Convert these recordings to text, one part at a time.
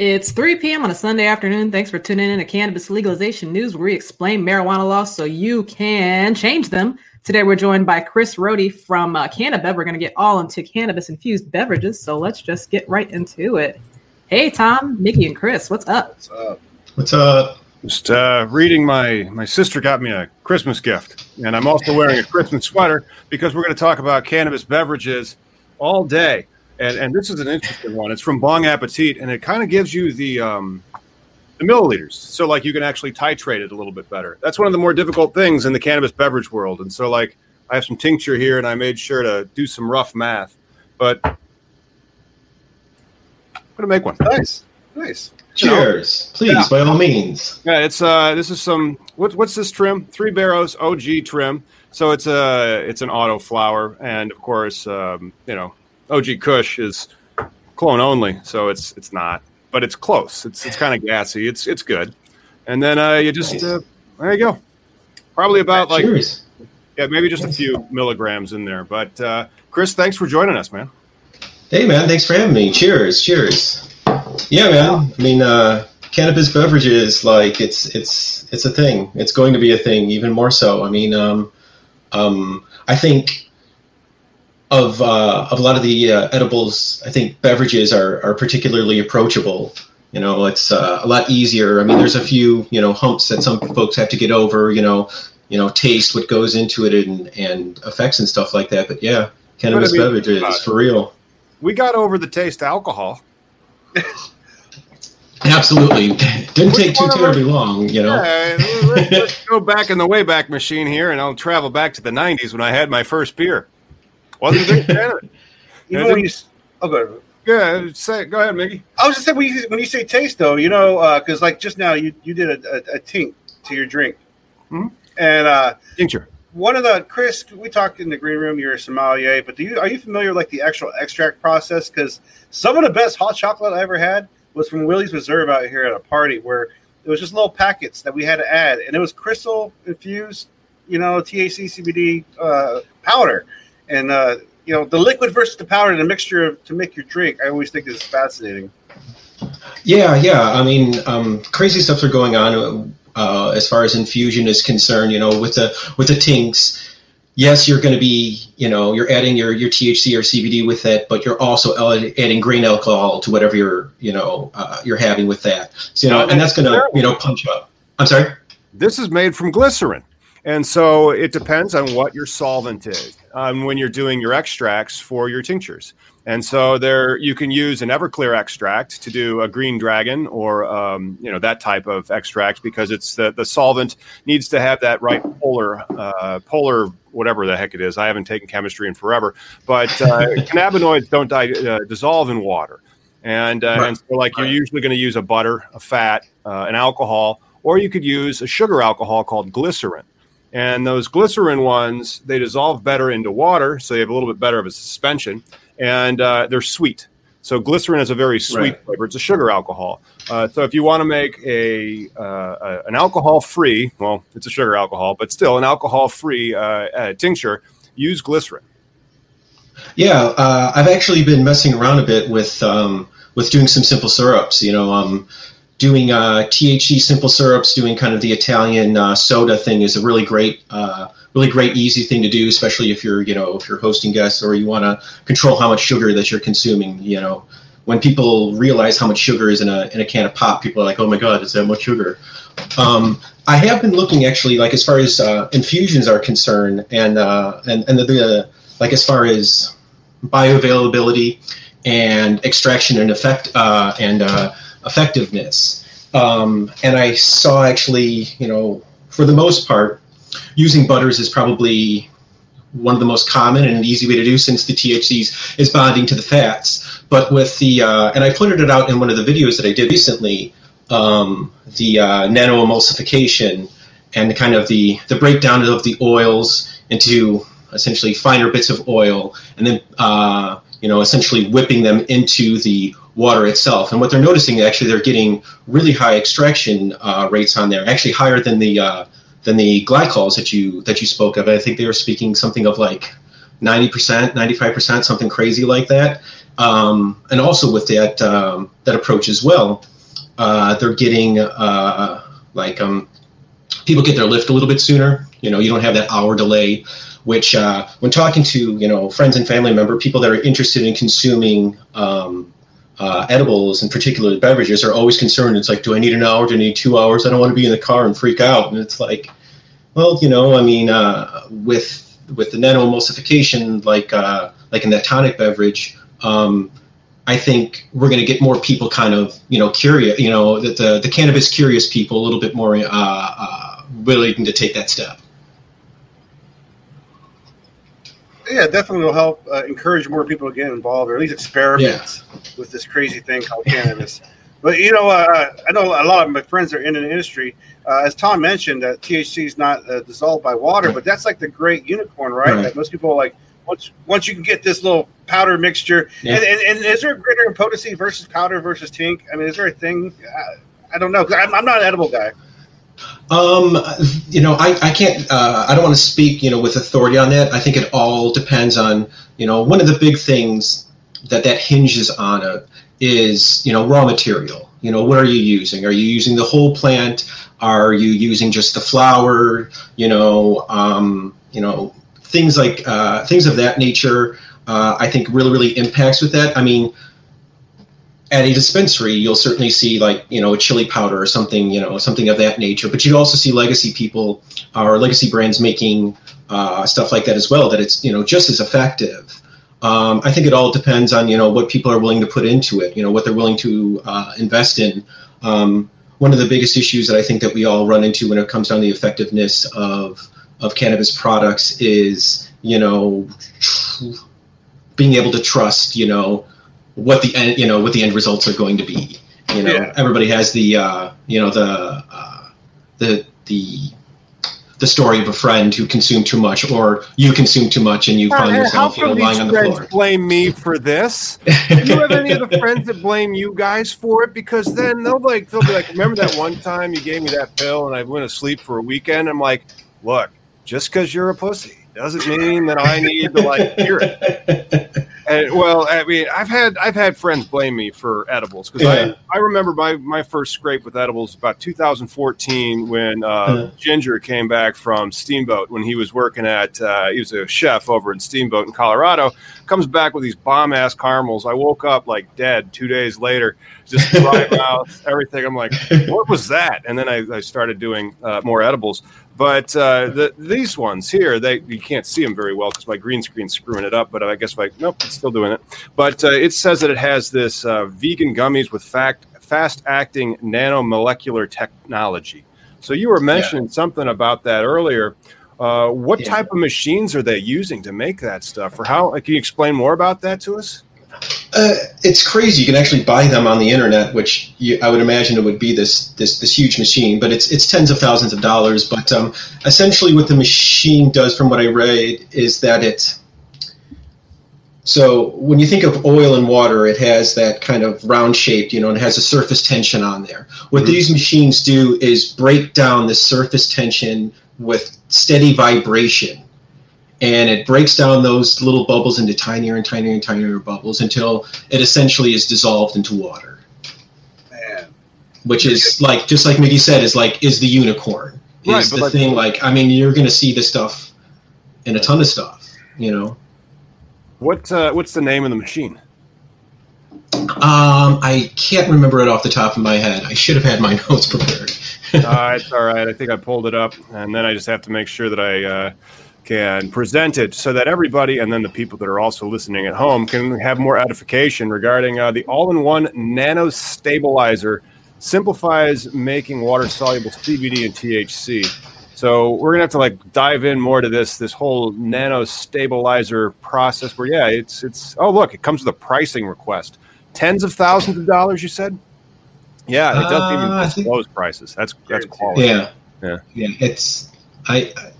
It's 3 p.m. on a Sunday afternoon. Thanks for tuning in to Cannabis Legalization News, where we explain marijuana laws so you can change them. Today, we're joined by Chris Rohde from uh, CannaBev. We're going to get all into cannabis infused beverages. So let's just get right into it. Hey, Tom, Mickey, and Chris, what's up? What's up? What's up? Just uh, reading my my sister got me a Christmas gift, and I'm also wearing a Christmas sweater because we're going to talk about cannabis beverages all day and and this is an interesting one. It's from Bong Appetit, and it kind of gives you the um, the milliliters, so like you can actually titrate it a little bit better. That's one of the more difficult things in the cannabis beverage world, and so like I have some tincture here, and I made sure to do some rough math, but I'm gonna make one. Nice, nice. Cheers, please, yeah. by all means. Yeah, it's uh, this is some what, what's this trim? Three Barrows OG trim. So it's a it's an auto flower, and of course, um, you know, OG Kush is clone only, so it's it's not, but it's close. It's it's kind of gassy. It's it's good. And then uh, you just uh, there you go. Probably about like Cheers. yeah, maybe just a few milligrams in there. But uh, Chris, thanks for joining us, man. Hey, man, thanks for having me. Cheers, cheers. Yeah, man. I mean, uh, cannabis beverages, like it's it's it's a thing. It's going to be a thing, even more so. I mean, um, um, I think of uh, of a lot of the uh, edibles, I think beverages are are particularly approachable. You know, it's uh, a lot easier. I mean, there's a few you know humps that some folks have to get over. You know, you know, taste what goes into it and and effects and stuff like that. But yeah, cannabis beverages for real. We got over the taste alcohol. Absolutely, didn't take too terribly long. You know, yeah, let's, let's go back in the wayback machine here, and I'll travel back to the '90s when I had my first beer. Wasn't a big fan of it. You know, when you, oh, go Yeah, say go ahead, Mickey. I was just saying when you, when you say taste though, you know, because uh, like just now you you did a, a, a tink to your drink, hmm and uh, tincture. One of the Chris, we talked in the green room. You're a sommelier, but do you are you familiar with like the actual extract process? Because some of the best hot chocolate I ever had was from Willie's Reserve out here at a party where it was just little packets that we had to add, and it was crystal infused, you know, THC CBD uh, powder and uh, you know the liquid versus the powder and the mixture of, to make your drink. I always think is fascinating. Yeah, yeah. I mean, um, crazy stuff are going on uh, as far as infusion is concerned. You know, with the with the tinks. Yes, you're going to be, you know, you're adding your, your THC or CBD with it, but you're also adding grain alcohol to whatever you're, you know, uh, you're having with that. So, you know, and that's going to, you know, punch up. I'm sorry. This is made from glycerin. And so it depends on what your solvent is um, when you're doing your extracts for your tinctures. And so there you can use an Everclear extract to do a green dragon or um, you know that type of extract because it's the, the solvent needs to have that right polar uh, polar whatever the heck it is. I haven't taken chemistry in forever, but uh, cannabinoids don't di- uh, dissolve in water, and uh, right. and so like you're usually going to use a butter, a fat, uh, an alcohol, or you could use a sugar alcohol called glycerin. And those glycerin ones, they dissolve better into water, so they have a little bit better of a suspension, and uh, they're sweet. So glycerin is a very sweet Right. flavor. It's a sugar alcohol. Uh, so if you want to make a, uh, a an alcohol free, well, it's a sugar alcohol, but still an alcohol free uh, uh, tincture, use glycerin. Yeah, uh, I've actually been messing around a bit with um, with doing some simple syrups. You know, um, doing uh, THC simple syrups, doing kind of the Italian uh, soda thing is a really great, uh, really great, easy thing to do, especially if you're, you know, if you're hosting guests or you want to control how much sugar that you're consuming. You know, when people realize how much sugar is in a in a can of pop, people are like, "Oh my God, it's that much sugar." Um, I have been looking actually, like as far as uh, infusions are concerned, and uh, and and the, the like as far as bioavailability and extraction and effect uh, and uh, effectiveness. Um, and I saw actually, you know, for the most part, using butters is probably one of the most common and an easy way to do since the THCs is bonding to the fats. But with the, uh, and I pointed it out in one of the videos that I did recently, um, the uh, nano emulsification and the kind of the, the breakdown of the oils into essentially finer bits of oil and then, uh, you know, essentially whipping them into the water itself. And what they're noticing, actually, they're getting really high extraction uh, rates on there, actually higher than the uh, than the glycols that you that you spoke of. I think they were speaking something of like ninety percent, ninety five percent, something crazy like that. Um, and also with that um, that approach as well, uh, they're getting uh, like um, people get their lift a little bit sooner. You know, you don't have that hour delay. Which, uh, when talking to you know friends and family member, people that are interested in consuming um, uh, edibles and particularly beverages are always concerned. It's like, do I need an hour? Do I need two hours? I don't want to be in the car and freak out. And it's like, well, you know, I mean, uh, with with the nano emulsification, like uh, like in that tonic beverage, um, I think we're going to get more people kind of, you know, curious. You know, that the the cannabis curious people a little bit more uh, uh, willing to take that step. Yeah, definitely will help uh, encourage more people to get involved or at least experiment with this crazy thing called cannabis. But you know, uh, I know a lot of my friends are in the industry. Uh, as Tom mentioned, that THC is not uh, dissolved by water, but that's like the great unicorn, right? Right. That most people are like once once you can get this little powder mixture. Yeah. And, and, and is there a greater potency versus powder versus tink? I mean, is there a thing? Uh, I don't know. I'm, I'm not an edible guy. Um, you know, I, I can't, uh, I don't want to speak, you know, with authority on that. I think it all depends on, you know, one of the big things that that hinges on a, is, you know, raw material. You know, what are you using? Are you using the whole plant? Are you using just the flower? You know, um, you know, things like, uh, things of that nature, uh, I think really, really impacts with that. I mean, at a dispensary, you'll certainly see like you know a chili powder or something you know something of that nature. But you also see legacy people or legacy brands making uh, stuff like that as well. That it's you know just as effective. Um, I think it all depends on you know what people are willing to put into it. You know what they're willing to uh, invest in. Um, one of the biggest issues that I think that we all run into when it comes down to the effectiveness of of cannabis products is you know tr- being able to trust you know what the end you know what the end results are going to be you know Yeah. everybody has the uh, you know the uh, the the the story of a friend who consumed too much or you consume too much and you find yourself you know, come lying these on the floor blame me for this? Do you have any of the friends that blame you guys for it? Because then they'll like they'll be like, remember that one time you gave me that pill and I went to sleep for a weekend? I'm like, look, just because you're a pussy doesn't mean that I need to like hear it. And, well, I mean, I've had I've had friends blame me for edibles because Yeah. I, I remember my, my first scrape with edibles about 2014 when uh, Uh-huh. Ginger came back from Steamboat when he was working at uh, he was a chef over in Steamboat in Colorado. Comes back with these bomb ass caramels. I woke up like dead two days later, just dry mouth, everything. I'm like, what was that? And then I, I started doing uh, more edibles. But uh, the, these ones here, they you can't see them very well because my green screen's screwing it up. But I guess like nope, it's still doing it. But uh, it says that it has this uh, vegan gummies with fact, fast-acting nanomolecular technology. So you were mentioning something about that earlier. Uh, what Yeah. type of machines are they using to make that stuff, or how? Can you explain more about that to us? Uh, it's crazy. You can actually buy them on the internet, which you, I would imagine it would be this, this this huge machine, but it's it's tens of thousands of dollars. But um, essentially, what the machine does, from what I read, is that it so when you think of oil and water, it has that kind of round shaped, you know, and it has a surface tension on there. What Mhm. these machines do is break down the surface tension with steady vibration. And it breaks down those little bubbles into tinier and tinier and tinier bubbles until it essentially is dissolved into water. Man, Which is like just like Mickey said, is like is the unicorn. Is Right, the like- thing like I mean you're gonna see this stuff in a ton of stuff, you know. What uh, what's the name of the machine? Um, I can't remember it off the top of my head. I should have had my notes prepared. uh, it's all right. I think I pulled it up, and then I just have to make sure that I uh, can present it so that everybody, and then the people that are also listening at home, can have more edification regarding uh, the all-in-one nano stabilizer. Simplifies making water-soluble CBD and THC. So we're gonna have to like dive in more to this this whole nano stabilizer process. Where yeah, it's it's oh look, it comes with a pricing request, tens of thousands of dollars. You said. Yeah, it doesn't even Uh, think- disclose prices. That's that's quality. yeah, Yeah. yeah. It's I. I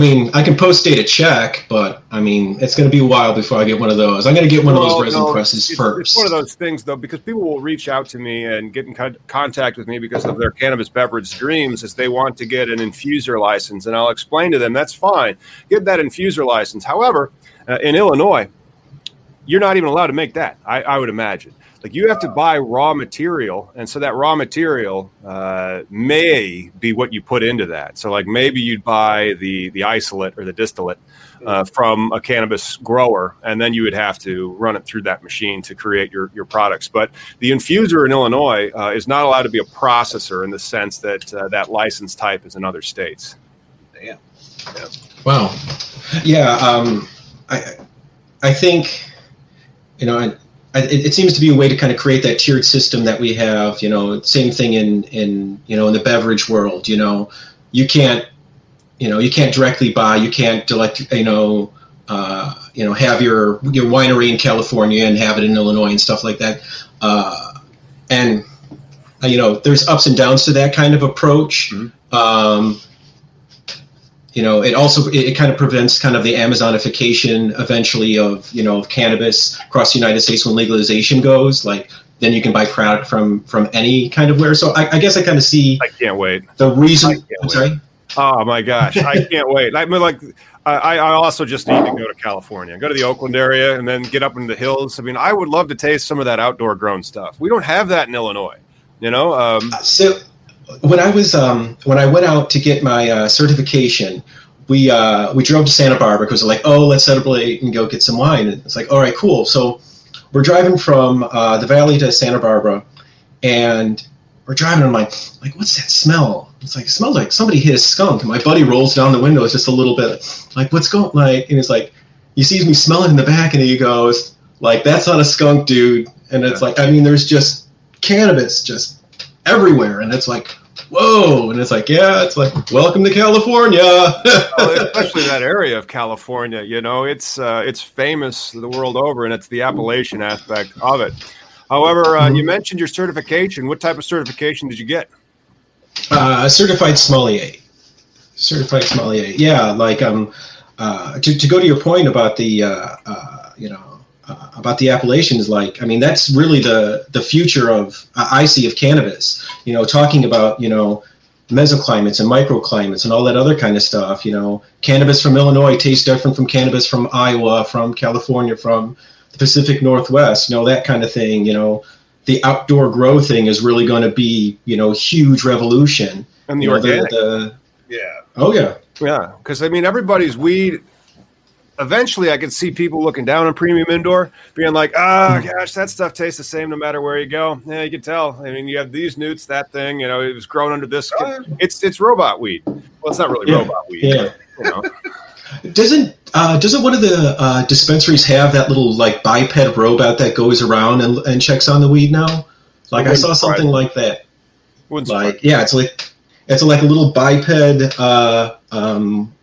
mean, I can post date a check, but I mean, it's going to be a while before I get one of those. I'm going to get one of those resin no, presses it's, first. It's one of those things, though, because people will reach out to me and get in con- contact with me because of their cannabis beverage dreams, as they want to get an infuser license, and I'll explain to them that's fine, get that infuser license. However, uh, in Illinois, you're not even allowed to make that. I, I would imagine. Like you have to buy raw material, and so that raw material uh, may be what you put into that. So, like maybe you'd buy the the isolate or the distillate uh, from a cannabis grower, and then you would have to run it through that machine to create your your products. But the infuser in Illinois uh, is not allowed to be a processor in the sense that uh, that license type is in other states. damn. Wow. Yeah. Um, I I think you know, I, I, it, it seems to be a way to kind of create that tiered system that we have. You know, same thing in in you know in the beverage world. You know, you can't you know you can't directly buy. You can't elect. You know. Uh, you know, have your your winery in California and have it in Illinois and stuff like that. Uh, and uh, you know, there's ups and downs to that kind of approach. Um, you know, it also it, it kind of prevents kind of the Amazonification eventually of you know of cannabis across the United States when legalization goes. Like then you can buy product from from any kind of where. So I, I guess I kind of see I can't wait. the reason. I'm wait. sorry. Oh my gosh, I can't wait. I mean, like, I, I also just need to go to California, go to the Oakland area, and then get up into the hills. I mean, I would love to taste some of that outdoor grown stuff. We don't have that in Illinois. You know, um, So when I was um, when I went out to get my uh, certification, we uh, we drove to Santa Barbara because we're like oh let's celebrate and go get some wine. And it's like all right cool. So we're driving from uh, the valley to Santa Barbara, and we're driving. And I'm like like what's that smell? It's like it smells like somebody hit a skunk. And my buddy rolls down the window just a little bit like what's going like and it's like he sees me smelling in the back and he goes like that's not a skunk dude. And it's like I mean there's just cannabis just everywhere and it's like whoa and it's like yeah it's like welcome to california well, especially that area of California. You know, it's uh, it's famous the world over, and it's the appellation aspect of it. However, uh, you mentioned your certification. What type of certification did you get? uh, certified sommelier certified sommelier yeah like um uh, to, to go to your point about the uh, uh, you know uh, about the appellations like i mean that's really the the future of i see of cannabis you know talking about you know mesoclimates and microclimates and all that other kind of stuff you know cannabis from illinois tastes different from cannabis from iowa from california from the pacific northwest you know that kind of thing you know the outdoor grow thing is really going to be you know huge revolution And the You know, the- organic. the- Yeah. oh yeah Yeah, because I mean, everybody's weed. Eventually, I could see people looking down on premium indoor, being like, "Ah, gosh, that stuff tastes the same no matter where you go." Yeah, you can tell. I mean, you have these newts, that thing. You know, it was grown under this. Oh. It's it's robot weed. Well, it's not really Yeah, robot weed. yeah. You know? Doesn't uh, doesn't one of the uh, dispensaries have that little like biped robot that goes around and, and checks on the weed now? Like I saw something like that. Wouldn't Like surprise yeah, it's like it's like a little biped uh, um,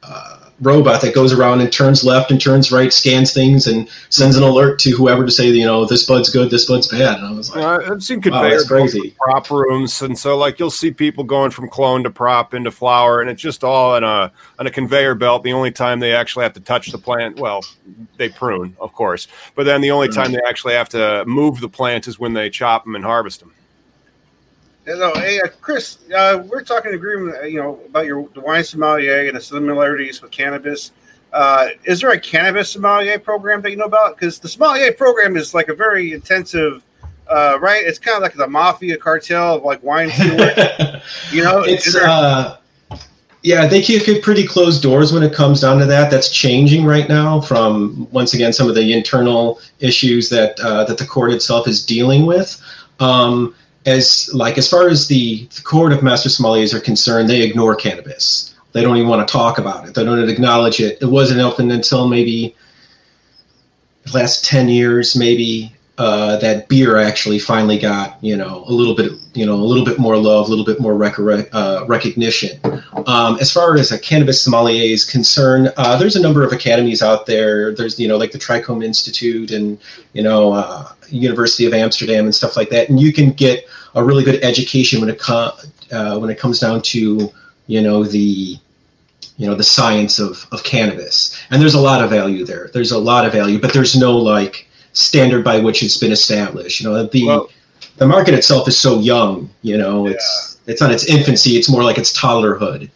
robot that goes around and turns left and turns right, scans things, and sends an alert to whoever to say, you know, this bud's good, this bud's bad. And I was like, Uh, I've seen conveyor that's crazy. prop rooms, and so like you'll see people going from clone to prop into flower, and it's just all on a on a conveyor belt. The only time they actually have to touch the plant, well, they prune, of course, but then the only time they actually have to move the plant is when they chop them and harvest them. Hello, hey, uh, Chris. Uh, we're talking agreement, uh, you know, about your the wine sommelier and the similarities with cannabis. Uh, is there a cannabis sommelier program that you know about? Because the sommelier program is like a very intensive, uh, right? It's kind of like the mafia cartel of like wine you know, it's there- uh yeah they keep it pretty closed doors when it comes down to that that's changing right now from once again some of the internal issues that uh, that the court itself is dealing with um, as like as far as the, the court of master sommeliers are concerned they ignore cannabis they don't even want to talk about it they don't acknowledge it it wasn't open until maybe the last 10 years maybe uh, that beer actually finally got you know a little bit you know a little bit more love, a little bit more rec- uh, recognition. Um, as far as a cannabis sommelier is concerned, uh, there's a number of academies out there. There's you know like the Trichome Institute and you know uh, University of Amsterdam and stuff like that, and you can get a really good education when it com- uh, when it comes down to you know the you know the science of, of cannabis. And there's a lot of value there. There's a lot of value but there's no like standard by which it's been established. You know the Well- the market itself is so young you know it's it's on its infancy it's more like its toddlerhood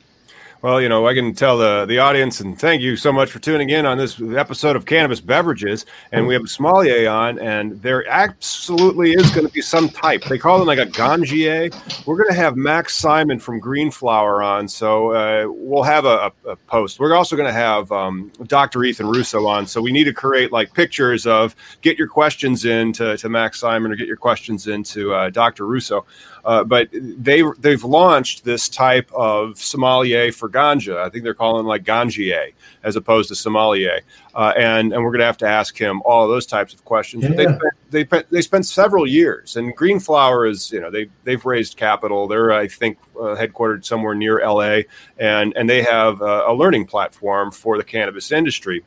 Well, you know, I can tell the the audience, and thank you so much for tuning in on this episode of Cannabis Beverages. And we have a sommelier on, and there absolutely is going to be some type. They call them like a ganjier. We're going to have Max Simon from Greenflower on, so uh, we'll have a, a, post. We're also going to have um, Dr. Ethan Russo on, so we need to create like pictures of get your questions in to, to Max Simon or get your questions into uh, Dr. Russo. Uh, but they they've launched this type of sommelier for ganja. I think they're calling it like ganjier as opposed to sommelier. Uh, and and we're going to have to ask him all those types of questions. But They spent, they they spent several years, and Greenflower is you know they they've raised capital. They're I think uh, headquartered somewhere near L.A. and and they have uh, a learning platform for the cannabis industry.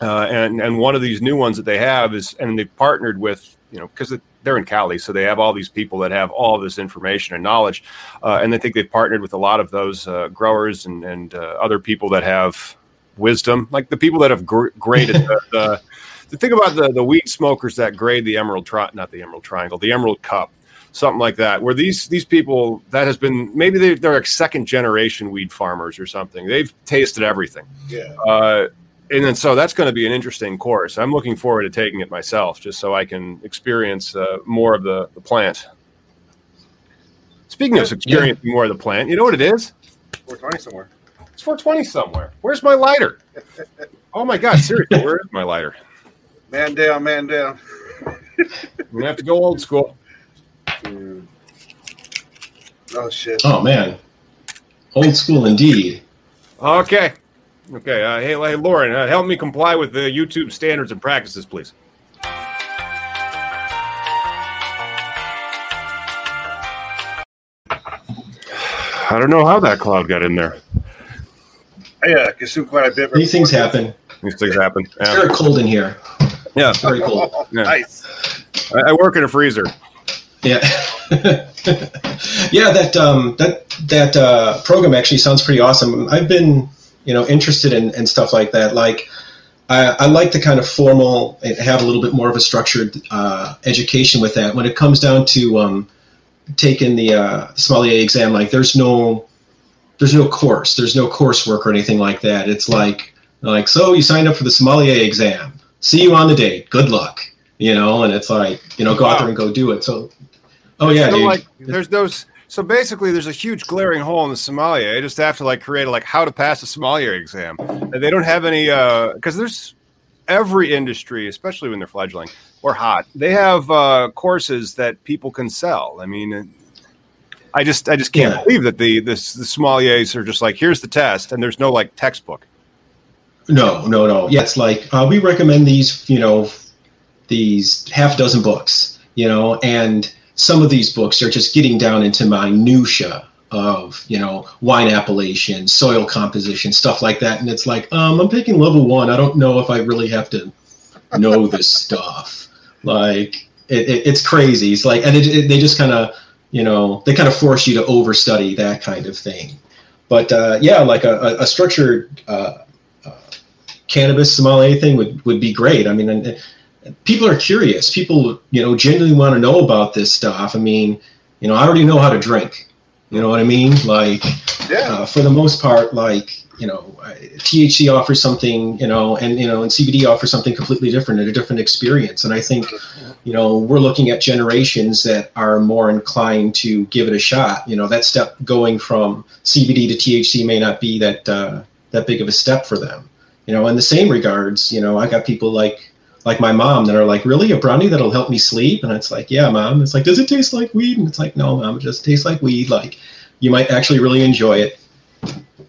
Uh, and and one of these new ones that they have is, and they've partnered with, you know, because they're in Cali, so they have all these people that have all this information and knowledge, uh, and I think they've partnered with a lot of those uh, growers and and uh, other people that have wisdom, like the people that have gr- graded the, the the thing about the the weed smokers that grade the emerald tri- not the emerald triangle, the emerald cup. Something like that, where these these people that has been maybe they, they're like second generation weed farmers or something. They've tasted everything. yeah. Uh, and then so that's going to be an interesting course. I'm looking forward to taking it myself, just so I can experience uh, more of the, the plant. Speaking of experiencing more of the plant, you know what it is? 420 somewhere. It's 420 somewhere. Where's my lighter? Oh my God, seriously, where is my lighter? Man down, man down. I'm gonna have to go old school. Dude. Oh shit. oh man old school indeed Okay, okay. Uh, hey, hey, Lauren, uh, help me comply with the YouTube standards and practices, please. I don't know how that cloud got in there. I uh, consumed quite a bit. these things happen These things happen. Yeah. it's very cold in here yeah. very cold Yeah. Nice. I, I work in a freezer. Yeah, yeah. That um, that that uh, program actually sounds pretty awesome. I've been, you know, interested in, in stuff like that. Like, I, I like the kind of formal, and have a little bit more of a structured uh, education with that. When it comes down to um, taking the uh, sommelier exam, like, there's no there's no course, there's no coursework or anything like that. It's like like so you signed up for the sommelier exam. See you on the date. Good luck. You know, and it's like you know, go out there and go do it. So, oh yeah, dude. like there's those. So basically, there's a huge glaring hole in the sommelier. They just have to like create a, like how to pass a sommelier exam, and they don't have any because there's every industry, especially when they're fledgling or hot, they have uh, courses that people can sell. I mean, I just I just can't Yeah. believe that the this the sommeliers are just like here's the test, and there's no like textbook. No, no, no. Yeah, it's like uh, we recommend these, you know, these half dozen books, you know, and some of these books are just getting down into minutia of you know wine appellation, soil composition, stuff like that, and it's like um, I'm taking level one. I don't know if I really have to know this stuff. Like it, it, it's crazy. It's like and it, they just kind of you know they kind of force you to overstudy that kind of thing. But uh, yeah, like a, a structured uh, uh, cannabis sommelier thing would, would be great. I mean, people are curious. People, you know, genuinely want to know about this stuff. I mean, you know, I already know how to drink. You know what I mean? Like, Yeah. uh, for the most part, like you know, THC offers something, you know, and you know, and CBD offers something completely different and a different experience. And I think, you know, we're looking at generations that are more inclined to give it a shot. You know, that step going from CBD to THC may not be that uh, that big of a step for them. You know, in the same regards, you know, I got people like like my mom that are like, really a brownie that'll help me sleep, and it's like, yeah, mom. It's like, does it taste like weed? And it's like, no, mom, it just tastes like weed. Like, you might actually really enjoy it.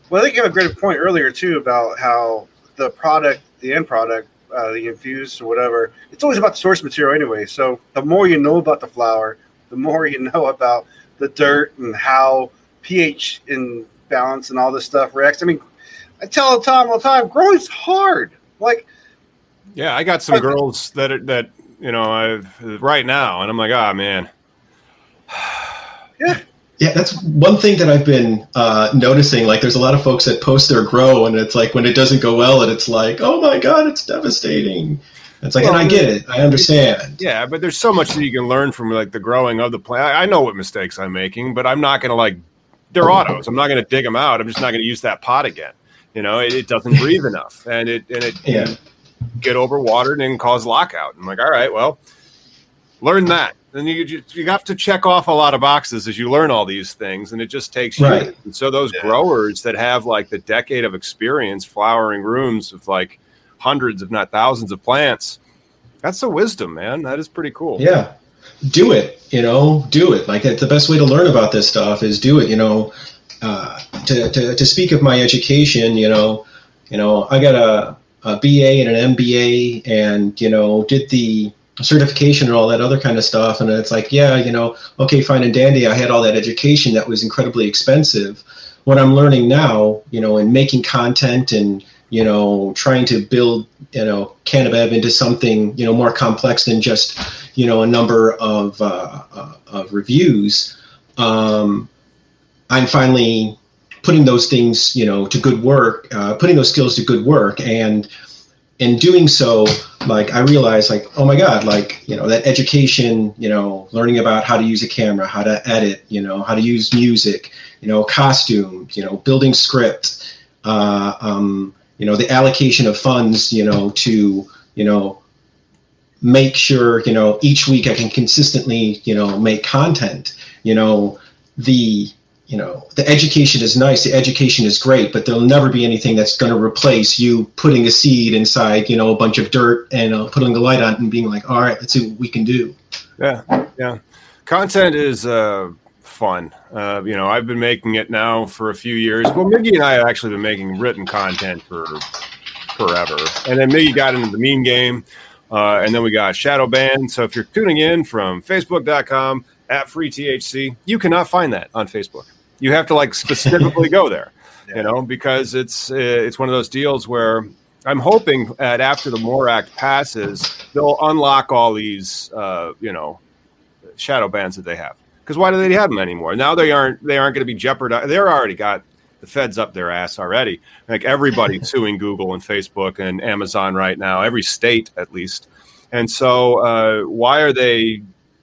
Well, I think you have a great point earlier too about how the product, the end product, uh, the infused or whatever, it's always about the source material anyway. So the more you know about the flower, the more you know about the dirt and how pH in balance and all this stuff reacts. I mean, I tell Tom all the time, growing's hard. Like, Yeah, I got some girls that are, that you know I've right now, and I'm like, ah, man. Yeah, Yeah, that's one thing that I've been uh, noticing. Like, there's a lot of folks that post their grow, and it's like when it doesn't go well, and it's like, oh my god, it's devastating. It's like, and I get it, I understand. Yeah, but there's so much that you can learn from like the growing of the plant. I I know what mistakes I'm making, but I'm not going to like they're autos. I'm not going to dig them out. I'm just not going to use that pot again. You know, it, it doesn't breathe enough, and it and it Yeah. Can get overwatered and cause lockout. I'm like, all right, well, learn that. Then you you you have to check off a lot of boxes as you learn all these things, and it just takes Right. years. And so those Yeah. growers that have like the decade of experience flowering rooms of like hundreds, if not thousands, of plants. That's the wisdom, man. That is pretty cool. Yeah, do it. You know, do it. Like it's the best way to learn about this stuff is do it. You know, uh, to, to to speak of my education, you know, you know, I got a, a BA and an MBA, and you know, did the certification and all that other kind of stuff. And it's like, yeah, you know, okay, fine and dandy. I had all that education that was incredibly expensive. What I'm learning now, you know, in making content and you know, trying to build, you know, CannaBev into something, you know, more complex than just, you know, a number of, uh, uh, of reviews. Um, I'm finally putting those things, you know, to good work, uh, putting those skills to good work. And in doing so, like, I realized, like, oh my God, like, you know, that education, you know, learning about how to use a camera, how to edit, you know, how to use music, you know, costume, you know, building script, uh, um, you know the allocation of funds you know to you know make sure you know each week i can consistently you know make content you know the you know the education is nice the education is great but there'll never be anything that's going to replace you putting a seed inside you know a bunch of dirt and uh, putting the light on and being like all right let's see what we can do Yeah, yeah. Content is uh, fun. Uh, you know, I've been making it now for a few years. Well, Miggy and I have actually been making written content for forever, and then Miggy got into the meme game, uh, and then we got shadow banned. So if you're tuning in from Facebook.com at free THC, you cannot find that on Facebook. You have to like specifically go there, you know, because it's uh, it's one of those deals where I'm hoping that after the MORE Act passes, they'll unlock all these, uh, you know, shadow bans that they have. Because why do they have them anymore? Now they aren't. They aren't going to be jeopardized. They're already got the feds up their ass already. Like everybody's suing Google and Facebook and Amazon right now. Every state, at least. And so, uh, why are they,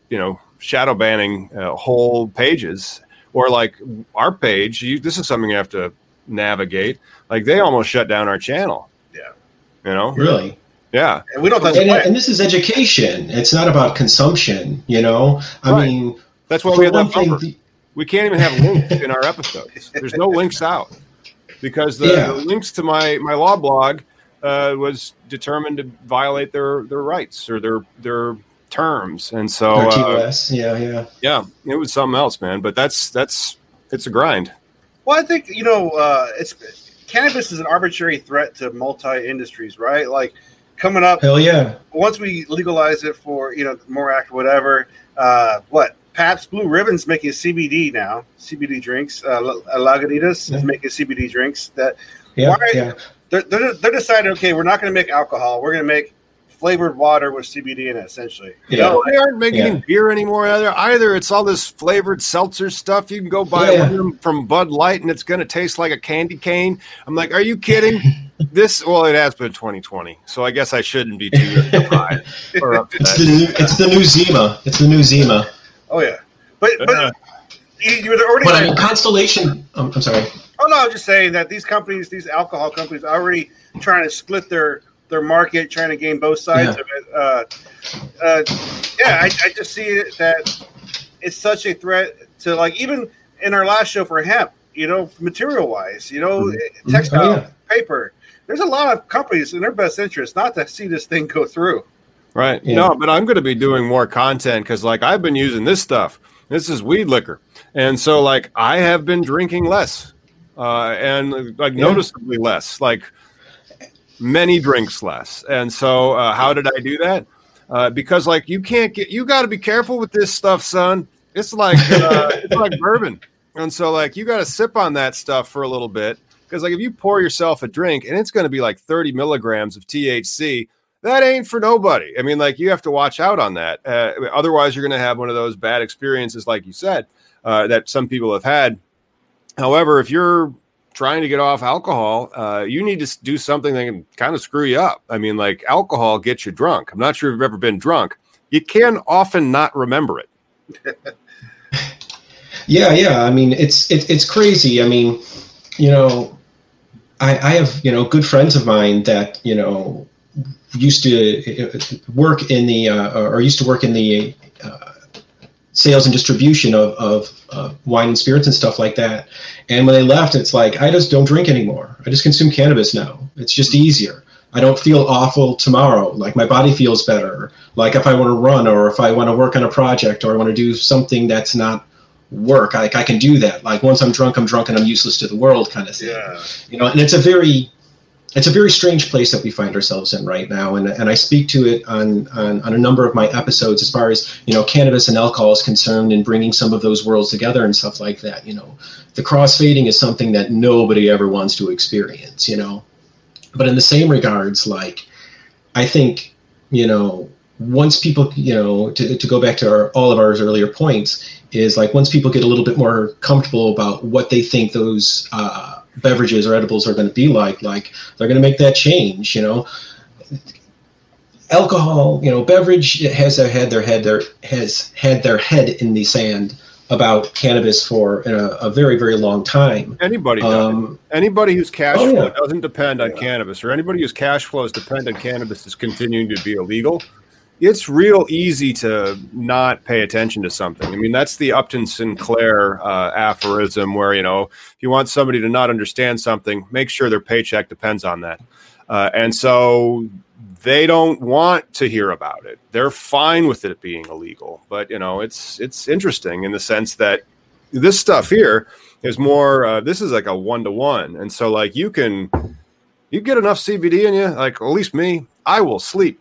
you know, shadow banning uh, whole pages or like our page? You, this is something you have to navigate. Like they almost shut down our channel. Yeah. You know. really Yeah. and we don't and, and this is education it's not about consumption you know i Right. mean That's why we had one that thing bumper. the- We can't even have links in our episodes. There's no links out because the, Yeah. the links to my my law blog uh, was determined to violate their their rights or their their terms, and so uh, yeah yeah yeah, it was something else, man. But that's that's it's a grind. Well, I think you know, uh, it's cannabis is an arbitrary threat to multi industries, right? Like coming up hell yeah once we legalize it for you know more act whatever. Uh, what Pabst Blue Ribbon's making CBD now. CBD drinks. Uh, Lagunitas Yeah. is making CBD drinks. That Yeah, Why- yeah. they're, they're, they're deciding. Okay, we're not going to make alcohol. We're going to make flavored water with CBD in it. Essentially, you Yeah. know, They aren't making Yeah. beer anymore either. Either it's all this flavored seltzer stuff. You can go buy Yeah. one from Bud Light and it's going to taste like a candy cane. I'm like, are you kidding? this well, it has been 2020, so I guess I shouldn't be too surprised It's the new, it's the new Zima. It's the new Zima. Oh yeah, but Uh, but you, you're already. But I mean, Constellation. Um, I'm sorry. oh no, I'm just saying that these companies, these alcohol companies, are already trying to split their their market, trying to gain both sides Yeah. of it. Uh, uh, yeah, I, I just see it that it's such a threat to like even in our last show for hemp, you know, material wise, you know, Mhm. textile, Oh, yeah. paper. There's a lot of companies in their best interest not to see this thing go through. Right. Yeah. No, but I'm going to be doing more content because, like, I've been using this stuff. This is weed liquor, and so like I have been drinking less, uh, and like Yeah. noticeably less, like many drinks less. And so, uh, how did I do that? Uh, because like you can't get, you got to be careful with this stuff, son. It's like uh, it's like bourbon, and so like you got to sip on that stuff for a little bit because like if you pour yourself a drink and it's going to be like 30 milligrams of THC, that ain't for nobody. I mean, like you have to watch out on that. Uh, otherwise, you're going to have one of those bad experiences, like you said, uh, that some people have had. However, if you're trying to get off alcohol, uh, you need to do something that can kind of screw you up. I mean, like alcohol gets you drunk. I'm not sure if you've ever been drunk. You can often not remember it. Yeah, yeah. I mean, it's it's it's crazy. I mean, you know, I, I have you know good friends of mine that you know used to uh, work in the uh, or used to work in the sales and distribution of of uh, wine and spirits and stuff like that. And when they left, it's like I just don't drink anymore. I just consume cannabis now. It's just easier. I don't feel awful tomorrow. Like my body feels better. Like if I want to run or if I want to work on a project or I want to do something that's not work, like I can do that. Like once I'm drunk, I'm drunk and I'm useless to the world, kind of thing. Yeah. You know, and it's a very it's a very strange place that we find ourselves in right now, and and I speak to it on, on on a number of my episodes as far as you know cannabis and alcohol is concerned, and bringing some of those worlds together and stuff like that. You know, the crossfading is something that nobody ever wants to experience. You know, but in the same regards, like I think you know once people you know to, to go back to our, all of our earlier points is like once people get a little bit more comfortable about what they think those uh, beverages or edibles are going to be like like they're going to make that change you know? Alcohol you know beverage has their head their head their has had their head in the sand about cannabis for a, a very very long time. Anybody does. um, Anybody whose cash Oh, flow doesn't depend on cannabis, or anybody whose cash flows depend on cannabis is continuing to be illegal, it's real easy to not pay attention to something. I mean, that's the Upton Sinclair uh, aphorism where, you know, if you want somebody to not understand something, make sure their paycheck depends on that. Uh, and so they don't want to hear about it. They're fine with it being illegal. But, you know, it's it's interesting in the sense that this stuff here is more uh, this is like a one to one and so like you can you get enough cbd in you like at least me i will sleep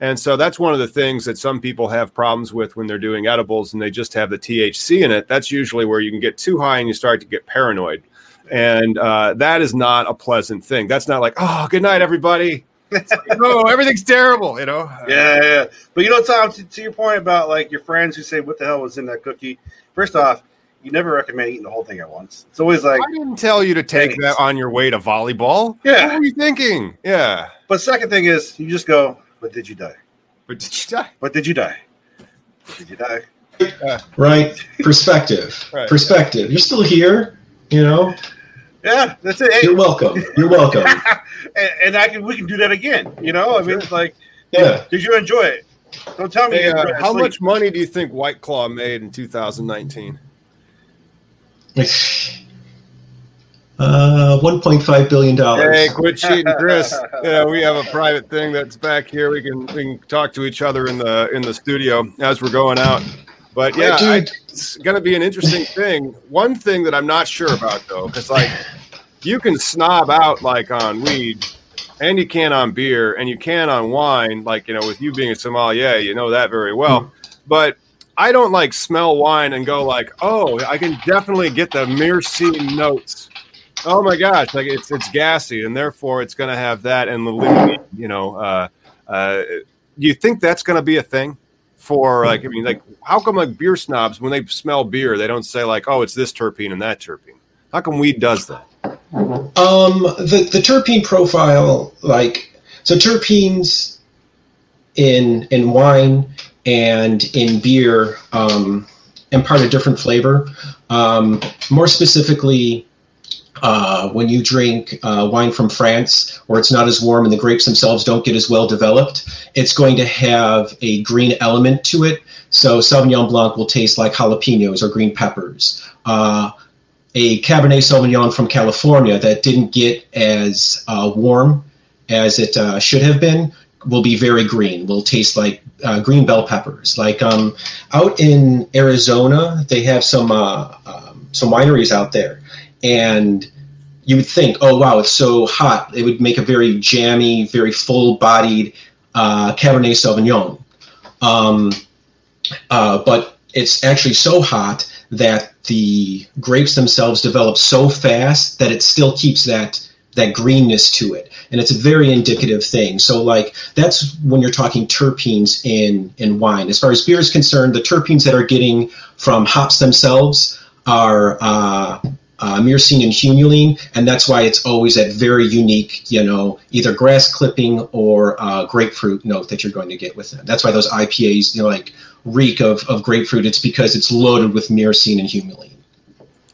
and so that's one of the things that some people have problems with when they're doing edibles and they just have the thc in it. That's usually where you can get too high and you start to get paranoid. And uh, that is not a pleasant thing. That's not like oh good night everybody. Like, no everything's terrible you know? Yeah, yeah. But you know, Tom, to, to your point about like your friends who say, "What the hell was in that cookie?" First off, you never recommend eating the whole thing at once. It's always like, i didn't tell you to take that on your way to volleyball. Yeah. what were you thinking? Yeah. But second thing is, you just go, "But did you die? but did you die? But did you die? Did you die?" right perspective Right. perspective you're still here you know Yeah, that's it. Hey, you're welcome you're welcome and, and I can we can do that again. You know, I mean, it's like, yeah did you enjoy it? Don't tell me. Hey, uh, how Sleep. much money do you think White Claw made in 2019? Uh, 1.5 billion dollars. Hey, quit cheating, Chris. yeah, we have a private thing that's back here. We can we can talk to each other in the in the studio as we're going out. But yeah. I, it's going to be an interesting thing. One thing that I'm not sure about though, because like you can snob out like on weed, and you can on beer, and you can on wine. Like you know, with you being a sommelier, you know that very well. But I don't like smell wine and go like, oh, I can definitely get the myrcene notes. Oh my gosh, like it's it's gassy, and therefore it's going to have that and the you know. Uh, uh, you think that's going to be a thing for like? I mean, like, how come like beer snobs when they smell beer, they don't say like, oh, it's this terpene and that terpene? How come weed does that? Um, the the terpene profile, like, so terpenes in in wine and in beer um, impart a different flavor. Um, more specifically, uh, when you drink uh, wine from France, where it's not as warm and the grapes themselves don't get as well developed, it's going to have a green element to it. So Sauvignon Blanc will taste like jalapenos or green peppers. Uh, a Cabernet Sauvignon from California that didn't get as uh, warm as it uh, should have been will be very green. Will taste like uh, green bell peppers. Like um, out in Arizona, they have some um, some wineries out there and you would think, oh wow, it's so hot, it would make a very jammy, very full-bodied uh, Cabernet Sauvignon. Um, uh, but it's actually so hot that the grapes themselves develop so fast that it still keeps that that greenness to it. And it's a very indicative thing. So like that's when you're talking terpenes in in wine. As far as beer is concerned the terpenes that are getting from hops themselves are uh, uh, myrcene and humulene, and that's why it's always that very unique, you know, either grass clipping or uh, grapefruit note that you're going to get with them. That's why those IPAs, you know, like reek of, of grapefruit. It's because it's loaded with myrcene and humulene.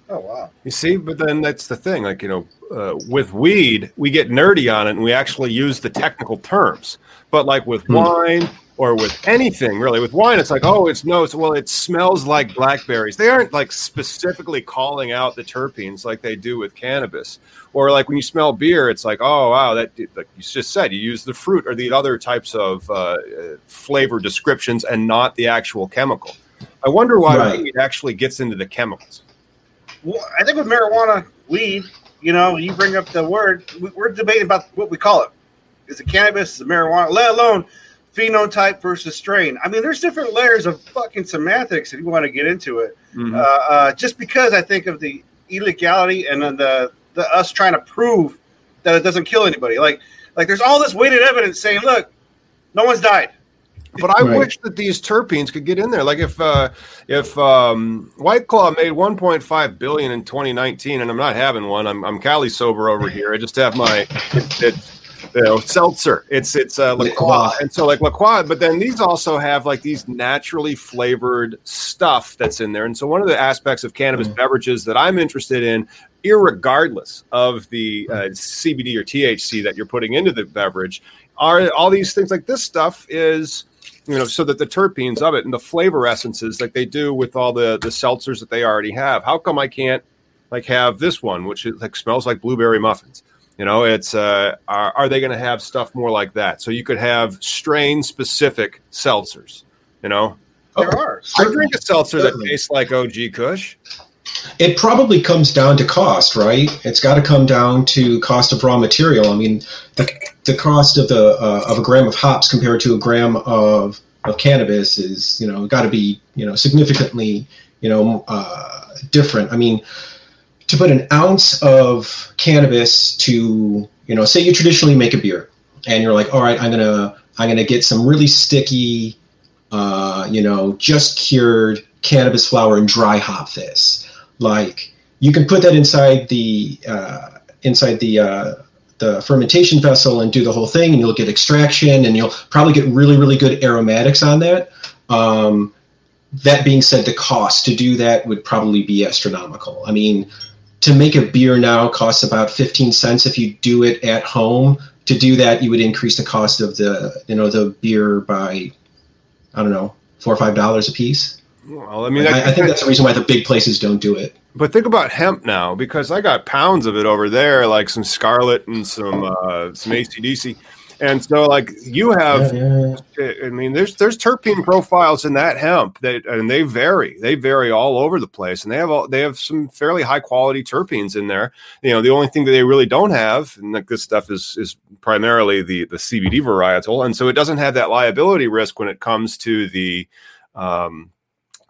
Oh wow! You see, but then that's the thing. Like you know, uh, with weed, we get nerdy on it, and we actually use the technical terms. But like with hmm. wine or with anything really. With wine, it's like, oh, it's no, it's, well, it smells like blackberries. They aren't like specifically calling out the terpenes like they do with cannabis. Or like when you smell beer, it's like, oh, wow, that like you just said, you use the fruit or the other types of uh, flavor descriptions and not the actual chemical. I wonder why right. weed actually gets into the chemicals. Well, I think with marijuana, weed, you know, you bring up the word, we're debating about what we call it. Is it cannabis? Is it marijuana? Let alone phenotype versus strain. I mean, there's different layers of fucking semantics if you want to get into it. Mm-hmm. Uh, uh, just because I think of the illegality and then the the us trying to prove that it doesn't kill anybody. Like like there's all this weighted evidence saying, look, no one's died. But I right. wish that these terpenes could get in there. Like if uh, if um, White Claw made 1.5 billion in 2019, and I'm not having one. I'm I'm Cali sober over here. I just have my it, it, you know, seltzer. It's it's uh, La Croix. and so like La Croix, but then these also have like these naturally flavored stuff that's in there. And so one of the aspects of cannabis mm. beverages that I'm interested in, regardless of the uh, CBD or THC that you're putting into the beverage, are all these things like this stuff is you know, so that the terpenes of it and the flavor essences like they do with all the the seltzers that they already have. How come I can't like have this one, which is, like smells like blueberry muffins? You know, it's uh, are, are they going to have stuff more like that? So you could have strain specific seltzers. You know, there are. I drink a seltzer that tastes like OG Kush. It probably comes down to cost, right? It's got to come down to cost of raw material. I mean, the, the cost of the uh, of a gram of hops compared to a gram of of cannabis is, you know, got to be, you know, significantly, you know, uh, different. I mean, to put an ounce of cannabis to you know say you traditionally make a beer and you're like all right i'm gonna i'm gonna get some really sticky uh, you know just cured cannabis flower and dry hop this. Like you can put that inside the uh, inside the uh, the fermentation vessel and do the whole thing and you'll get extraction and you'll probably get really really good aromatics on that. Um, that being said the cost to do that would probably be astronomical. I mean to make a beer now costs about 15 cents if you do it at home. To do that you would increase the cost of the you know the beer by i don't know four or five dollars a piece. Well i mean I, I, think that's the reason why the big places don't do it. But think about hemp now because i got pounds of it over there like some scarlet and some uh, some acdc and so, like you have, yeah, yeah. I mean, there's there's terpene profiles in that hemp that, and they vary. They vary all over the place, and they have all they have some fairly high quality terpenes in there. You know, the only thing that they really don't have, and like this stuff is is primarily the the CBD varietal, and so it doesn't have that liability risk when it comes to the um,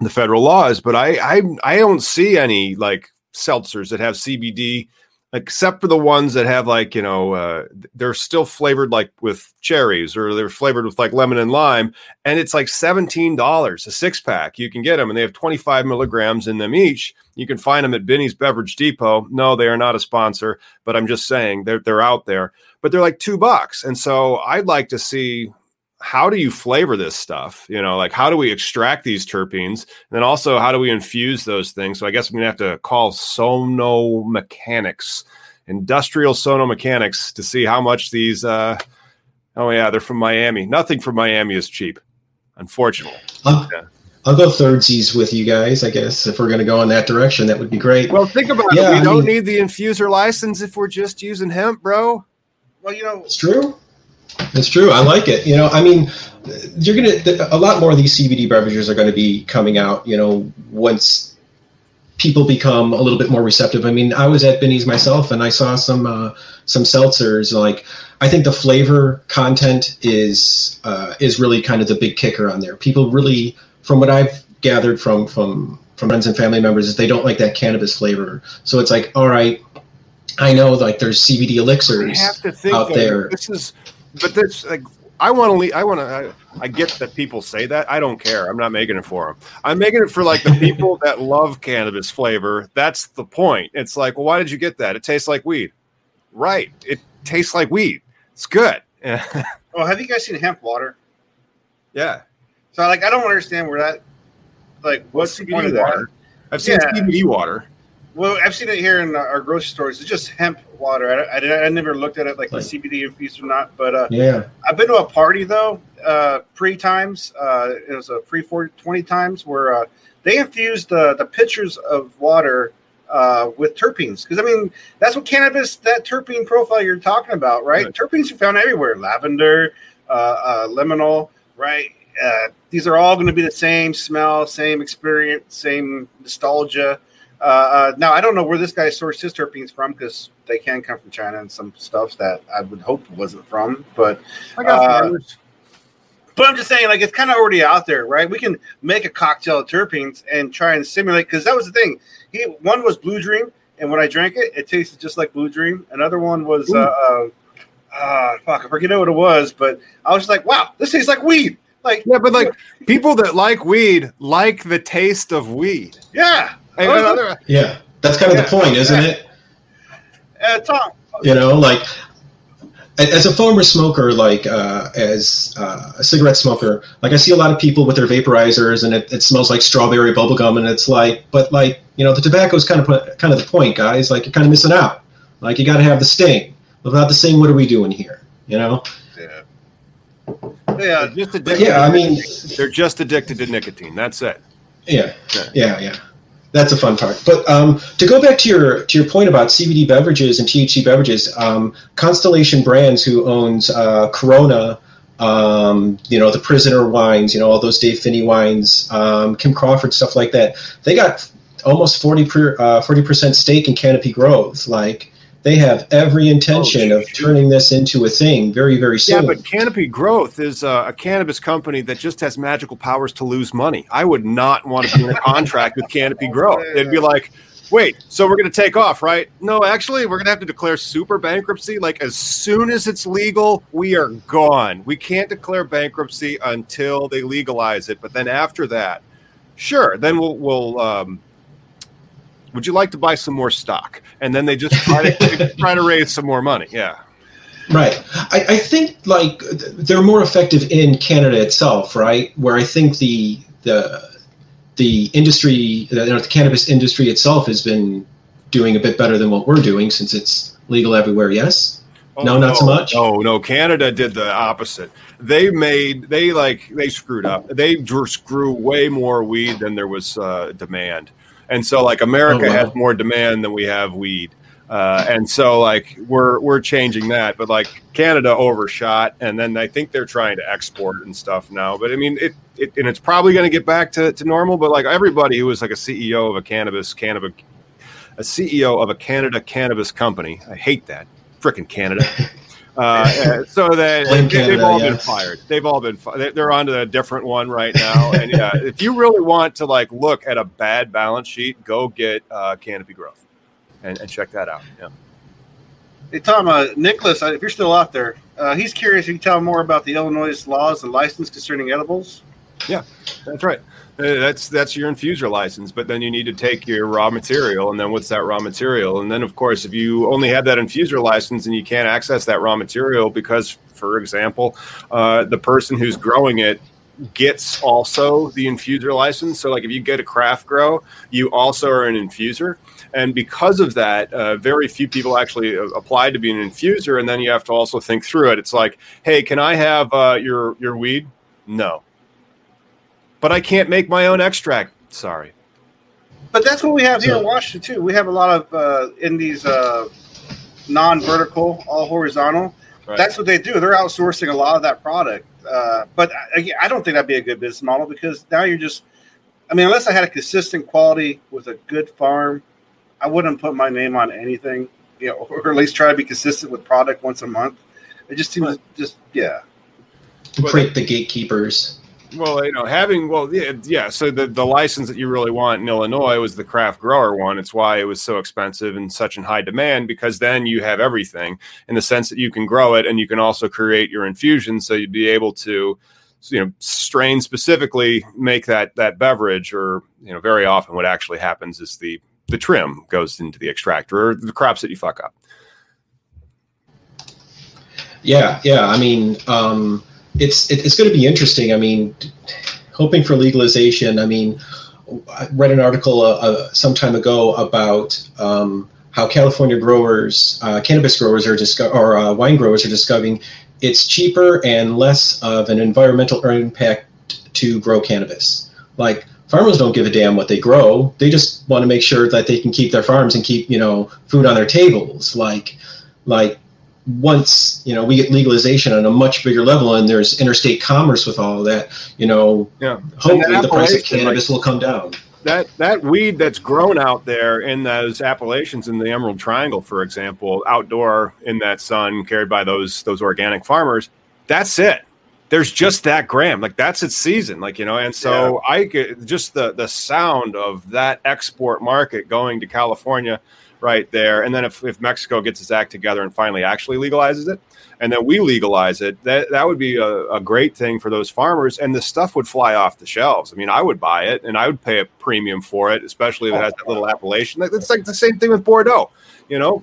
the federal laws. But I I I don't see any like seltzers that have CBD except for the ones that have like you know uh, they're still flavored like with cherries or they're flavored with like lemon and lime and it's like $17 a six pack you can get them and they have 25 milligrams in them each. You can find them at Binny's Beverage Depot. No they are not a sponsor but i'm just saying they're, they're out there. But they're like two bucks and so i'd like to see how do you flavor this stuff? You know, like how do we extract these terpenes? And then also, how do we infuse those things? So I guess I'm going to have to call Sonomechanics, industrial Sonomechanics, to see how much these. Uh, oh yeah, they're from Miami. Nothing from Miami is cheap, unfortunately. I'll, yeah. I'll go thirdsies with you guys. I guess if we're going to go in that direction, that would be great. Well, think about yeah, it. We I don't mean, need the infuser license if we're just using hemp, bro. Well, you know, it's true. It's true. I like it. You know, I mean, you're gonna a lot more of these CBD beverages are going to be coming out. You know, once people become a little bit more receptive. I mean, I was at Binny's myself, and I saw some uh, some seltzers. Like, I think the flavor content is uh, is really kind of the big kicker on there. People really, from what I've gathered from from from friends and family members, is they don't like that cannabis flavor. So it's like, all right, I know like there's CBD elixirs out there. This is but that's like I want to leave. I want to. I, I, get that people say that. I don't care. I'm not making it for them. I'm making it for like the people that love cannabis flavor. That's the point. It's like, well, why did you get that? It tastes like weed, right? It tastes like weed. It's good. oh, have you guys seen hemp water? Yeah. So like, I don't understand where that, like, what's the point of that? I've seen yeah. CBD water. Well, I've seen it here in our grocery stores. It's just hemp water. I, I, I never looked at it like, the CBD infused or not. But uh, yeah, I've been to a party though, uh, pre times. Uh, it was a pre 20 times where uh, they infused the the pitchers of water uh, with terpenes. Because I mean, that's what cannabis that terpene profile you're talking about, right? right. Terpenes are found everywhere: lavender, uh, uh, limonal, right? Uh, these are all going to be the same smell, same experience, same nostalgia. Uh, uh, now I don't know where this guy sourced his terpenes from because they can come from China and some stuff that I would hope wasn't from. But uh, but I'm just saying, like it's kind of already out there, right? We can make a cocktail of terpenes and try and simulate because that was the thing. He one was Blue Dream, and when I drank it, it tasted just like Blue Dream. Another one was uh, uh, uh, fuck, I forget what it was, but I was just like, wow, this tastes like weed. Like yeah, but like people that like weed like the taste of weed. Yeah, Hey, yeah, that's kind of yeah, the point, isn't yeah. it? Uh, Tom, you know, like as a former smoker, like uh, as uh, a cigarette smoker, like I see a lot of people with their vaporizers, and it, it smells like strawberry bubblegum, and it's like, but like you know, the tobacco is kind of kind of the point, guys. Like you're kind of missing out. Like you got to have the sting. Without the sting, what are we doing here? You know? Yeah. Yeah, just addicted. Yeah, I mean, they're just addicted to nicotine. That's it. Yeah, yeah, yeah that's a fun part. But um, to go back to your to your point about CBD beverages and THC beverages, um, Constellation Brands, who owns uh, Corona, um, you know the Prisoner wines, you know all those Dave Phinney wines, um, Kim Crawford stuff like that, they got almost 40 uh, percent stake in Canopy Growth. Like they have every intention oh, of turning this into a thing very, very soon. Yeah, but Canopy Growth is uh, a cannabis company that just has magical powers to lose money. I would not want to be in a contract with Canopy Growth. It'd be like, wait, so we're going to take off, right? No, actually, we're going to have to declare super bankruptcy. Like, as soon as it's legal, we are gone. We can't declare bankruptcy until they legalize it. But then after that, sure, then we'll, we'll, um, would you like to buy some more stock? And then they just try to try to raise some more money. Yeah. Right. I, I think like they're more effective in Canada itself, right? Where I think the the the industry, you know, the cannabis industry itself has been doing a bit better than what we're doing since it's legal everywhere. Yes. Oh, no, not no, so much. No, no. Canada did the opposite. They made they like they screwed up. They grew way more weed than there was uh, demand. And so like America oh, wow. has more demand than we have weed. Uh, and so like we're we're changing that, but like Canada overshot, and then I think they're trying to export and stuff now. But I mean, it, it and it's probably going to get back to, to normal. But like everybody who was like a CEO of a cannabis cannabis a CEO of a Canada cannabis company, I hate that freaking Canada. Uh, so that Blame they, have Canada, all been fired. They've all been. Fi- they- they're on to a different one right now. And yeah, if you really want to like look at a bad balance sheet, go get uh, Canopy Growth and, and check that out. Yeah. Hey Tom, uh, Nicholas, uh, if you're still out there, uh, he's curious. if You can tell more about the Illinois laws and license concerning edibles. Yeah, that's right. Uh, That's that's your infuser license, but then you need to take your raw material, and then what's that raw material? And then, of course, if you only have that infuser license and you can't access that raw material because, for example, uh, the person who's growing it gets also the infuser license. So, like if you get a craft grow, you also are an infuser, and because of that, uh, very few people actually uh, apply to be an infuser. And then you have to also think through it. It's like, hey, can I have uh, your your weed? No but I can't make my own extract. Sorry. But that's what we have here So- in Washington too. We have a lot of uh, in these uh, non-vertical, all horizontal. Right. That's what they do. They're outsourcing a lot of that product. Uh, but I, I don't think that'd be a good business model because now you're just. I mean, unless I had a consistent quality with a good farm, I wouldn't put my name on anything. You know, or at least try to be consistent with product once a month. It just seems just yeah. break the gatekeepers. Well, you know, having well, yeah, yeah. So the the license that you really want in Illinois was the craft grower one. It's why it was so expensive and such in high demand because then you have everything in the sense that you can grow it and you can also create your infusion. So you'd be able to, you know, strain specifically make that that beverage. Or you know, very often what actually happens is the the trim goes into the extractor or the crops that you fuck up. Yeah, yeah. I mean, um, it's it, it's going to be interesting. I mean, hoping for legalization. I mean, I read an article uh, uh, some time ago about um, how California growers, uh, cannabis growers, are disco- or uh, wine growers are discovering it's cheaper and less of an environmental impact to grow cannabis. Like farmers don't give a damn what they grow; they just want to make sure that they can keep their farms and keep you know food on their tables. Like, like once you know we get legalization on a much bigger level and there's interstate commerce with all of that you know Yeah. hopefully the price of cannabis will come down that that weed that's grown out there in those appellations in the Emerald Triangle, for example, outdoor in that sun carried by those those organic farmers, that's it. There's just that gram, like that's its season, like you know. And so I get just the the sound of that export market going to California, right there. And then if, if Mexico gets its act together and finally actually legalizes it, and then we legalize it, that that would be a, a great thing for those farmers, and the stuff would fly off the shelves. I mean, I would buy it, and I would pay a premium for it, especially if it has that little appellation. It's like the same thing with Bordeaux, you know.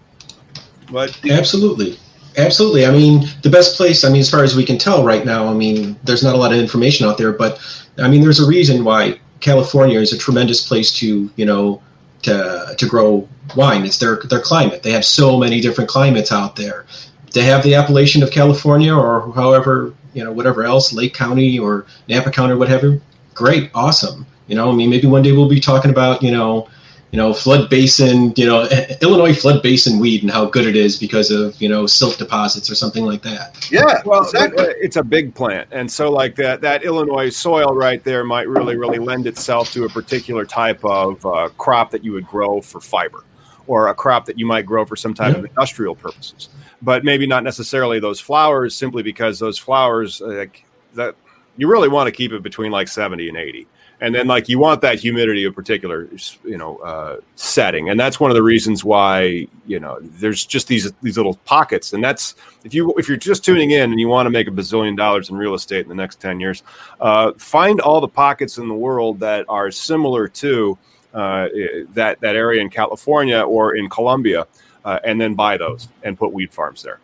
But absolutely absolutely i mean the best place i mean as far as we can tell right now i mean there's not a lot of information out there but i mean there's a reason why california is a tremendous place to you know to to grow wine. It's their their climate. They have so many different climates out there. They have the appellation of california or however you know whatever else lake county or napa county or whatever great. Awesome. You know i mean maybe one day we'll be talking about you know you know flood basin you know illinois flood basin weed and how good it is because of you know silt deposits or something like that. Yeah, well, exactly. it's a big plant, and so like that that Illinois soil right there might really really lend itself to a particular type of uh, crop that you would grow for fiber, or a crop that you might grow for some type of industrial purposes. But maybe not necessarily those flowers, simply because those flowers uh, like that you really want to keep it between like seventy and eighty. And then, like, you want that humidity of particular, you know, uh, setting, and that's one of the reasons why you know there's just these these little pockets, and that's if you if you're just tuning in and you want to make a bazillion dollars in real estate in the next 10 years uh, find all the pockets in the world that are similar to that that area in california or in colombia uh, and then buy those and put weed farms there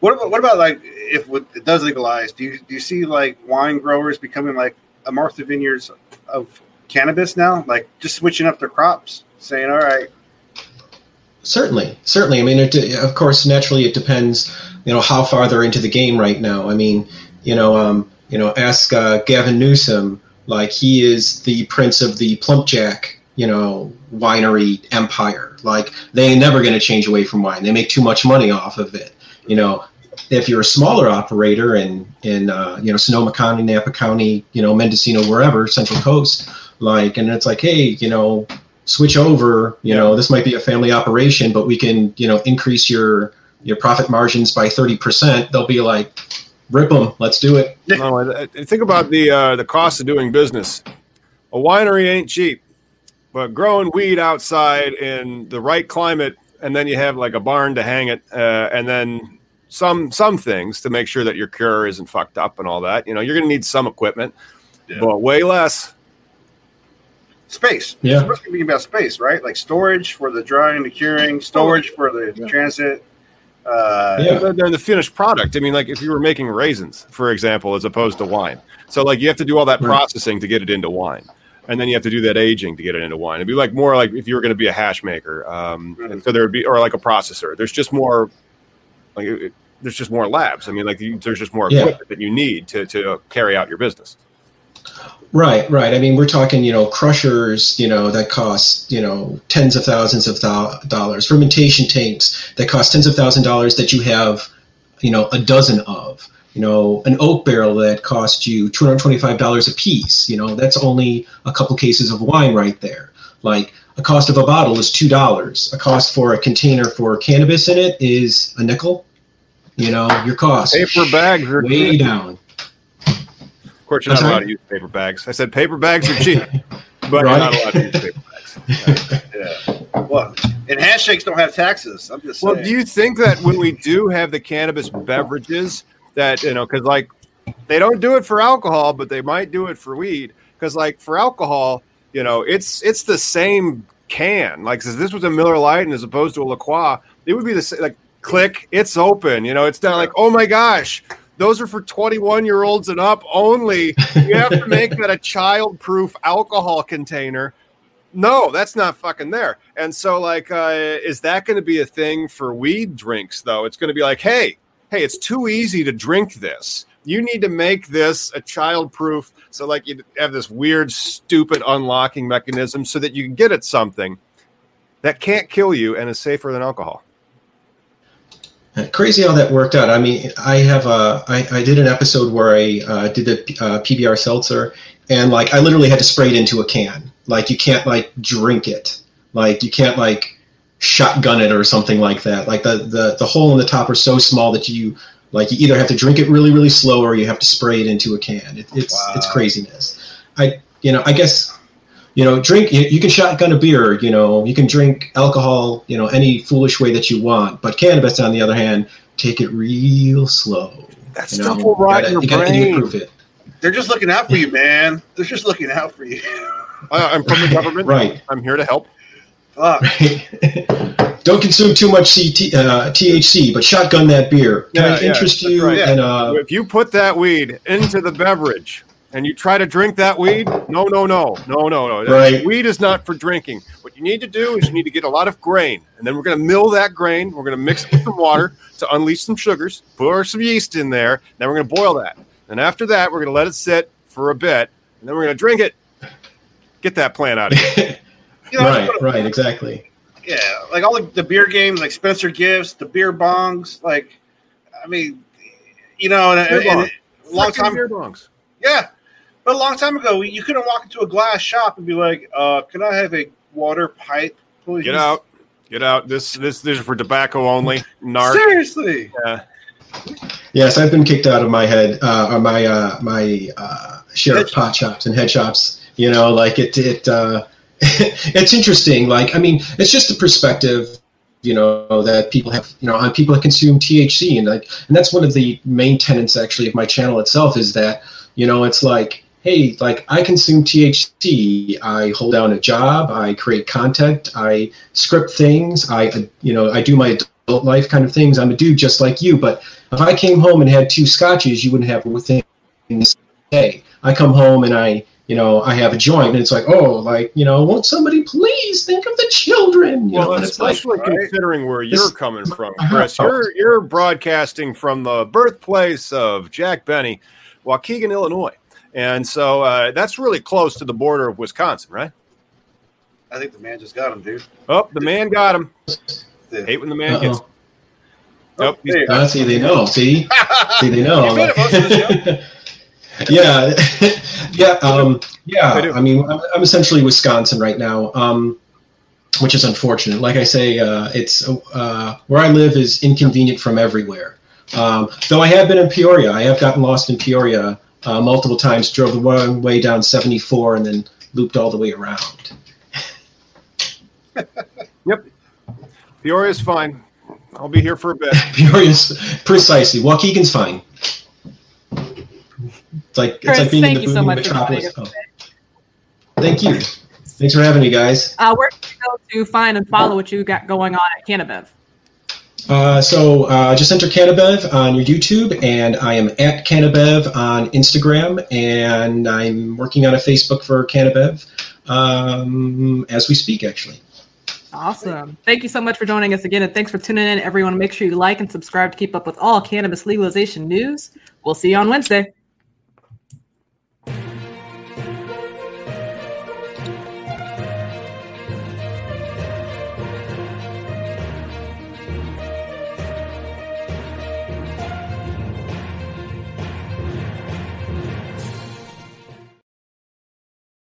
What about what about like if it does legalize? Do you do you see like wine growers becoming like a Martha Vineyards of cannabis now? Like just switching up their crops, saying, "All right, certainly certainly i mean it, of course naturally it depends you know how far they're into the game right now i mean you know um you know ask uh, gavin newsom like he is the prince of the plumpjack you know winery empire. Like they ain't never going to change away from wine. They make too much money off of it. You know if you're a smaller operator in in uh, you know sonoma county napa county you know mendocino wherever central coast like and it's like hey you know switch over you know this might be a family operation but we can you know increase your your profit margins by 30%, they'll be like, rip them, let's do it. No, I- I- think about the uh, the cost of doing business. A winery ain't cheap, but growing weed outside in the right climate, and then you have like a barn to hang it, uh, and then some some things to make sure that your cure isn't fucked up and all that. You know, you're going to need some equipment, Yeah. but way less. Space. Yeah. We're speaking about space, right? Like storage for the drying, the curing, storage for the Yeah. transit. Uh, Yeah. They're, they're the finished product. I mean, like if you were making raisins, for example, as opposed to wine. So like you have to do all that Right. processing to get it into wine. And then you have to do that aging to get it into wine. It'd be like more like if you were going to be a hash maker. Um, and so there would be, or like a processor. There's just more, like it, it- there's just more labs. I mean, like you, there's just more Yeah. equipment that you need to to carry out your business. Right, right. I mean, we're talking, you know, crushers, you know, that cost, you know, tens of thousands of thou- dollars. Fermentation tanks that cost tens of thousand dollars that you have, you know, a dozen of. You know, an oak barrel that cost you two hundred twenty-five dollars a piece. You know, that's only a couple cases of wine right there. Like a cost of a bottle is two dollars. A cost for a container for cannabis in it is a nickel. You know, your cost Paper bags are way cheap. down. Of course, you're not allowed to use paper bags. I said paper bags are cheap, but you're not allowed to use paper bags. yeah. Well, and handshakes don't have taxes. I'm just saying. Well, do you think that when we do have the cannabis beverages, that you know, because like they don't do it for alcohol, but they might do it for weed. Because like for alcohol, you know, it's it's the same can. Like if this was a Miller Lite and as opposed to a La Croix, it would be the same. Like click, it's open. You know, it's not like oh my gosh. Those are for 21 year olds and up only. You have to make that a child proof alcohol container. No, that's not fucking there. And so, like, uh, is that going to be a thing for weed drinks, though? It's going to be like, hey, hey, it's too easy to drink this. You need to make this a child proof. So, like, you have this weird, stupid unlocking mechanism so that you can get at something that can't kill you and is safer than alcohol. Crazy how that worked out. I mean, I have a, I, I did an episode where I uh, did the uh, PBR seltzer, and like I literally had to spray it into a can. Like you can't like drink it. Like you can't like shotgun it or something like that. Like the the the hole in the top are so small that you like you either have to drink it really really slow or you have to spray it into a can. It, it's Wow. it's craziness. I you know I guess you know drink you, you can shotgun a beer you know you can drink alcohol you know any foolish way that you want but cannabis on the other hand take it real slow That you stuff know? will rot you in your gotta, you gotta brain. improve it They're just looking out for you, man. They're just looking out for you. I- I'm from the government. Right. I'm here to help. Fuck. don't consume too much CT, uh, THC but shotgun that beer can Yeah, it yeah, interest that's you right. and uh, if you put that weed into the beverage and you try to drink that weed, no, no, no, no, no, no. That- Right. Weed is not for drinking. What you need to do is you need to get a lot of grain, and then we're going to mill that grain. We're going to mix it with some water to unleash some sugars, pour some yeast in there. Then we're going to boil that. And after that, we're going to let it sit for a bit, and then we're going to drink it. Get that plant out of here. You know, right right exactly Yeah, like all the, the beer games, like Spencer Gifts, the beer bongs. Like, I mean, you know, and, Beer and, and bong. a long Frickin' time, beer bongs. yeah, but a long time ago, you couldn't walk into a glass shop and be like, uh, "Can I have a water pipe, please?" Get out. Get out. This this this is for tobacco only. Narc. Seriously, Yeah. yes I've been kicked out of my head uh, or my uh, my uh, share of pot shops and head shops you know like it it uh, it's interesting like I mean it's just the perspective you know that people have you know on people that consume THC and like and that's one of the main tenets actually of my channel itself is that you know it's like hey like I consume THC I hold down a job. I create content. I script things. I uh, you know I do my adult life kind of things. I'm a dude just like you but if I came home and had two scotches you wouldn't have anything to say. I come home and I you know, I have a joint, and it's like, oh, like, you know, won't somebody please think of the children? You know, Well, and it's like, especially right? considering where you're coming from. Chris. You're you're broadcasting from the birthplace of Jack Benny, Waukegan, Illinois, and so uh, that's really close to the border of Wisconsin, right? I think the man just got him, dude. Oh, the man got him. Yeah. Hate when the man Uh-oh. gets. Nope, he's- Hey. uh, see, they know. See, see, they know. yeah, yeah, um, yeah. I mean, I'm, I'm essentially Wisconsin right now. Um, which is unfortunate. Like I say, uh, it's uh, where I live is inconvenient from everywhere. Um, though I have been in Peoria, I have gotten lost in Peoria uh, multiple times. Drove the wrong way down 74 and then looped all the way around. yep, Peoria's fine. I'll be here for a bit. Peoria's precisely. Waukegan's fine. It's like Chris, it's like being in thank the you so booming much metropolis. Oh. Thank you. Thanks for having me, guys. Uh, where can you go to find and follow what you got going on at CannaBev? Uh, so uh, just enter CannaBev on your YouTube, and I am at CannaBev on Instagram, and I'm working on a Facebook for CannaBev um, as we speak, actually. Awesome. Thank you so much for joining us again, and thanks for tuning in, everyone. Make sure you like and subscribe to keep up with all cannabis legalization news. We'll see you on Wednesday.